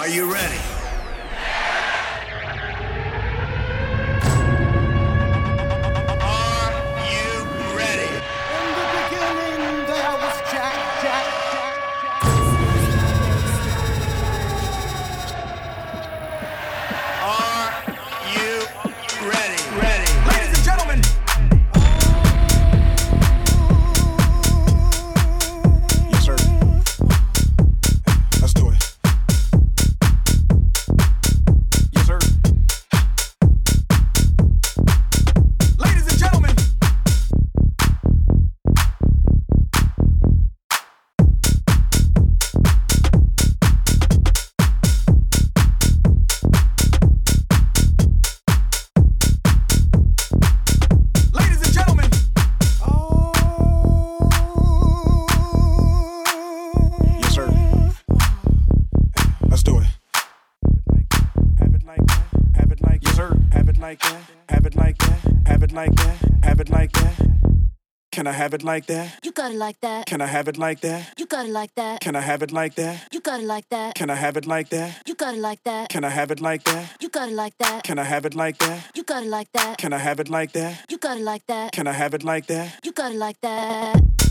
Are you ready? I have it like that? You got it like that. Can I have it like that? You got it like that. Can I have it like that? You got it like that. Can I have it like that? You got it like that. Can I have it like that? You got it like that. Can I have it like that? You got it like that. Can I have it like that? You got it like that. Can I have it like that? You got it like that.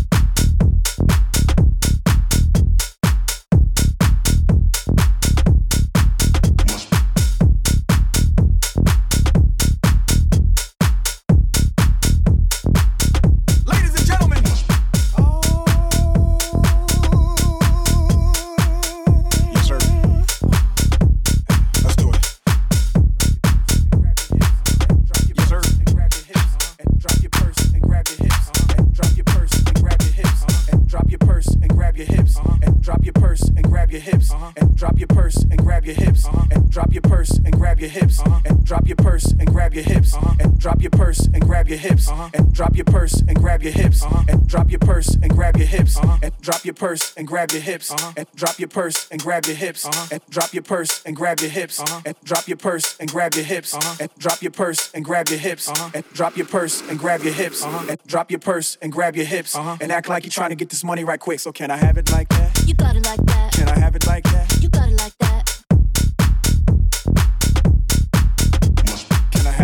Grab your hips and drop your purse and grab your hips and drop your purse and grab your hips and drop your purse and grab your hips and drop your purse and grab your hips and drop your purse and grab your hips and drop your purse and grab your hips and drop your purse and grab your hips and drop your purse and grab your hips and drop your purse and grab your hips and drop your purse and grab your hips and act like you're trying to get this money right quick. So can I have it like that? You got it like that. Can I have it like that? You got it like that.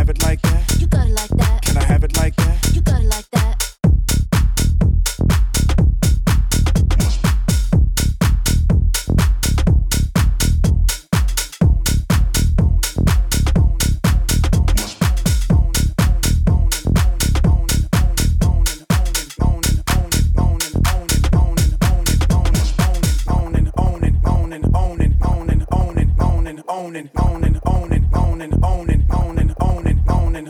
have it like that?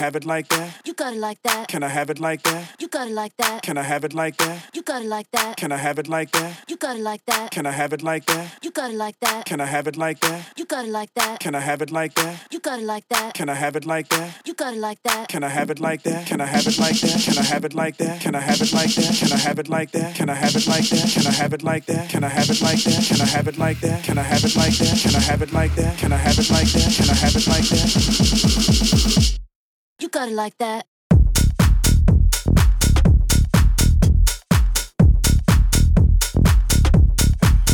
Have it like that? You got it like that. Can I have it like that? You got it like that. Can I have it like that? You got it like that. Can I have it like that? You got it like that. Can I have it like that? You got it like that. Can I have it like that? You got it like that. Can I have it like that? You got it like that. Can I have it like that? You got it like that. Can I have it like that? Can I have it like that? Can I have it like that? Can I have it like that? Can I have it like that? Can I have it like that? Can I have it like that? Can I have it like that? Can I have it like that? Can I have it like that? Can I have it like that? Can I have it like that? Can I have it like that? You got it like that.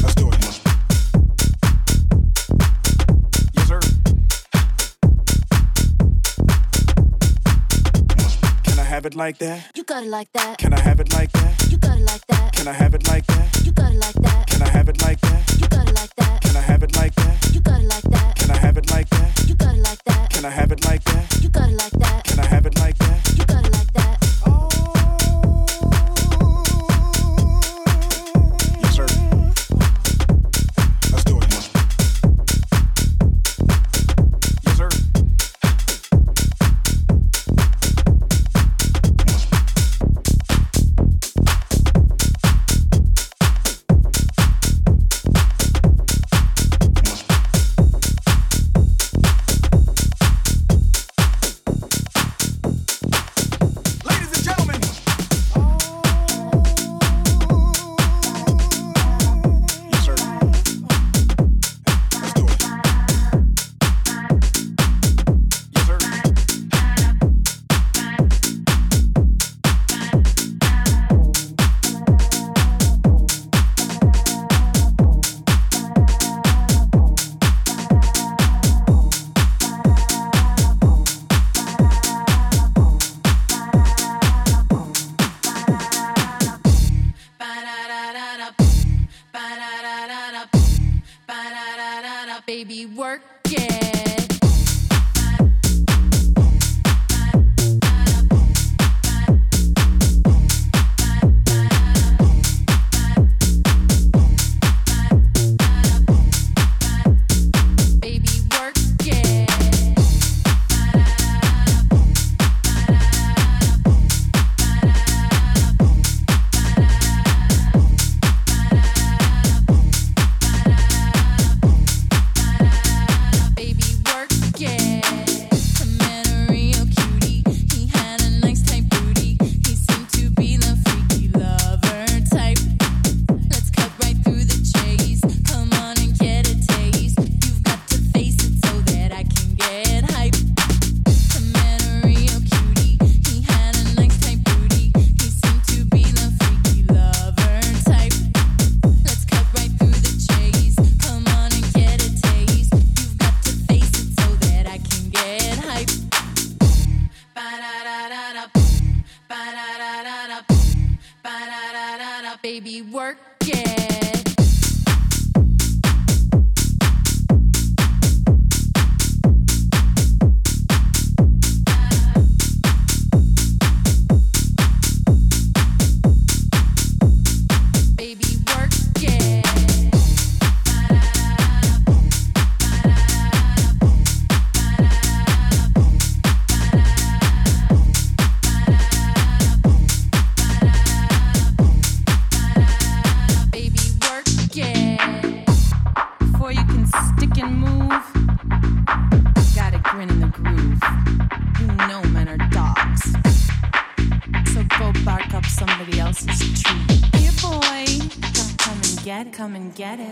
Let's do it. Yes, sir. Can I have it like that? You got it like that. Can I have it like that? You got it like that. Can I have it like that? You got it like that. Can I have it like that? You got it like that. Can I have it like that? You got it like that. Can I have it like that? You got it like that. Can I have it like that? Get it,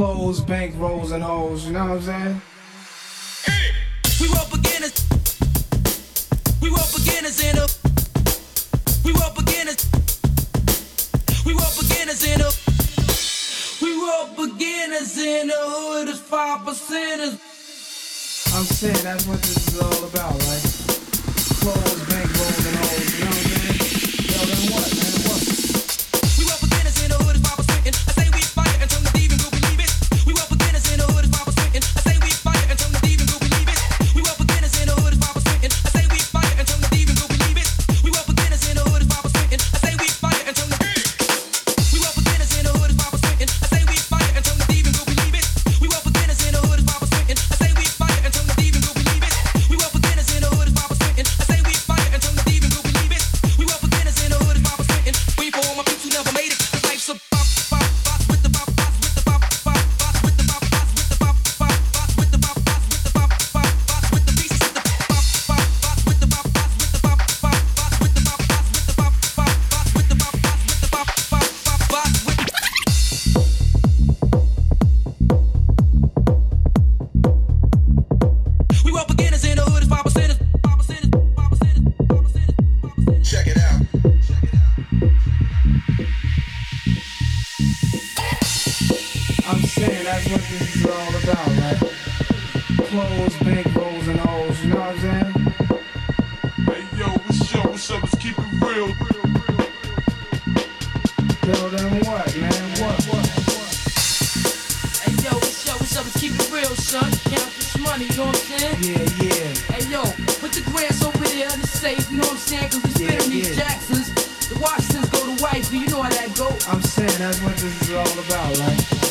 clothes, bank rolls, and hoes. You know what I'm saying? Hey, we were beginners. We were beginners in a. We were beginners. We were beginners in a. We were beginners in the hood as five percenters. I'm saying that's what this is all about, right? Clothes, you know what I'm saying? Yeah, yeah. Hey, yo, put the grass over there in the safe, you know what I'm saying? Cause we spinning yeah, these. Jacksons, the Washingtons go to wifey, you know how that go. I'm saying that's what this is all about, right?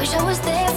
Wish I was there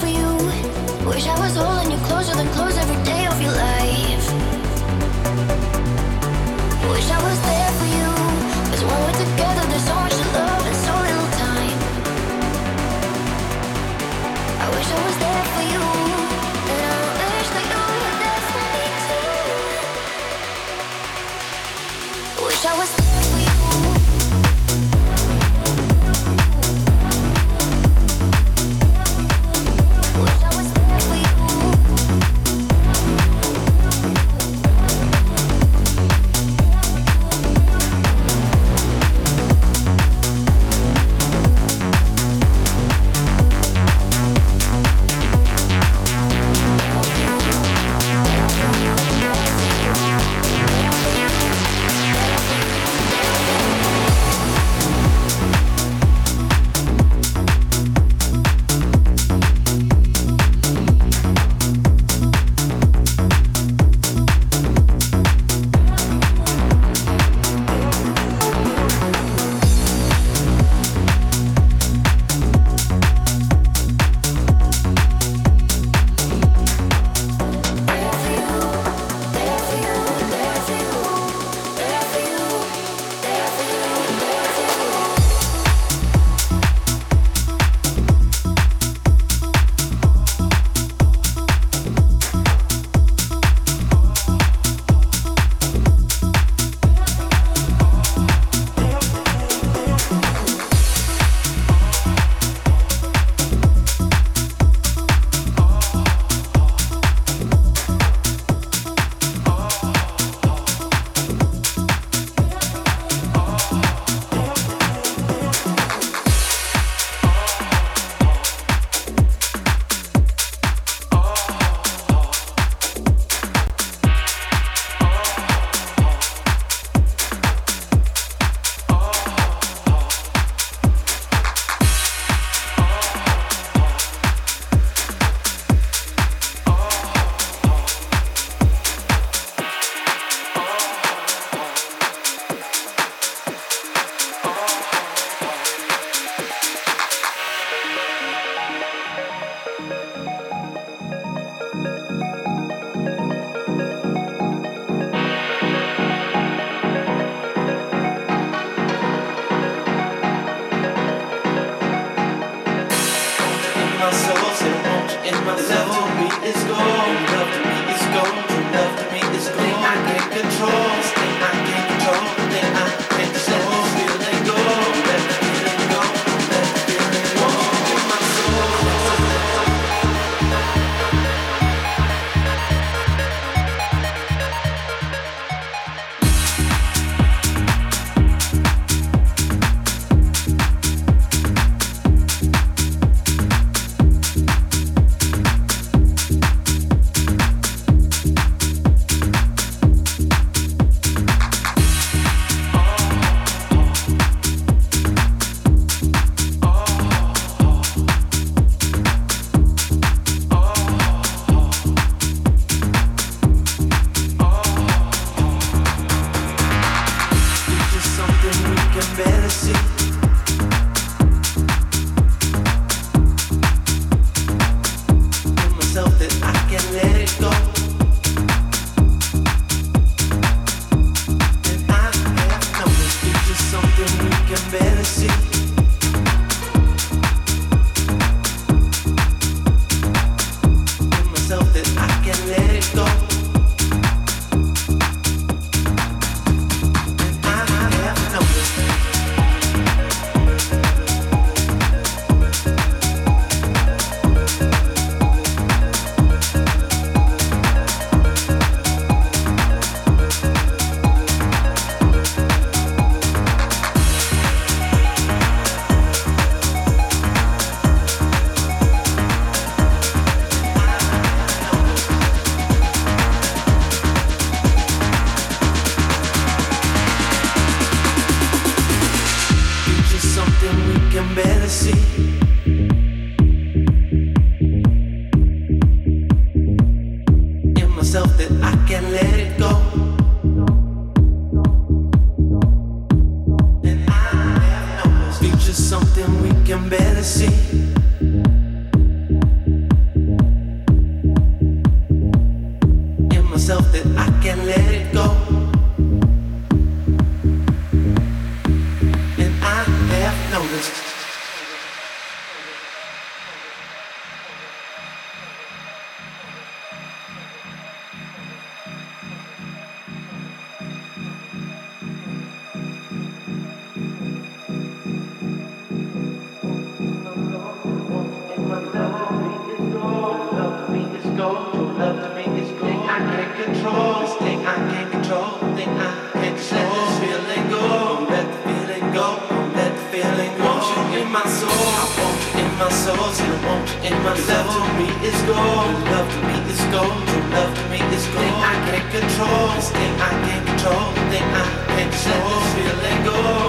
is gold. Love to make this goal True love to me this goal. Thing I can't control. This thing I can't control. Thing I can't control. This feeling good.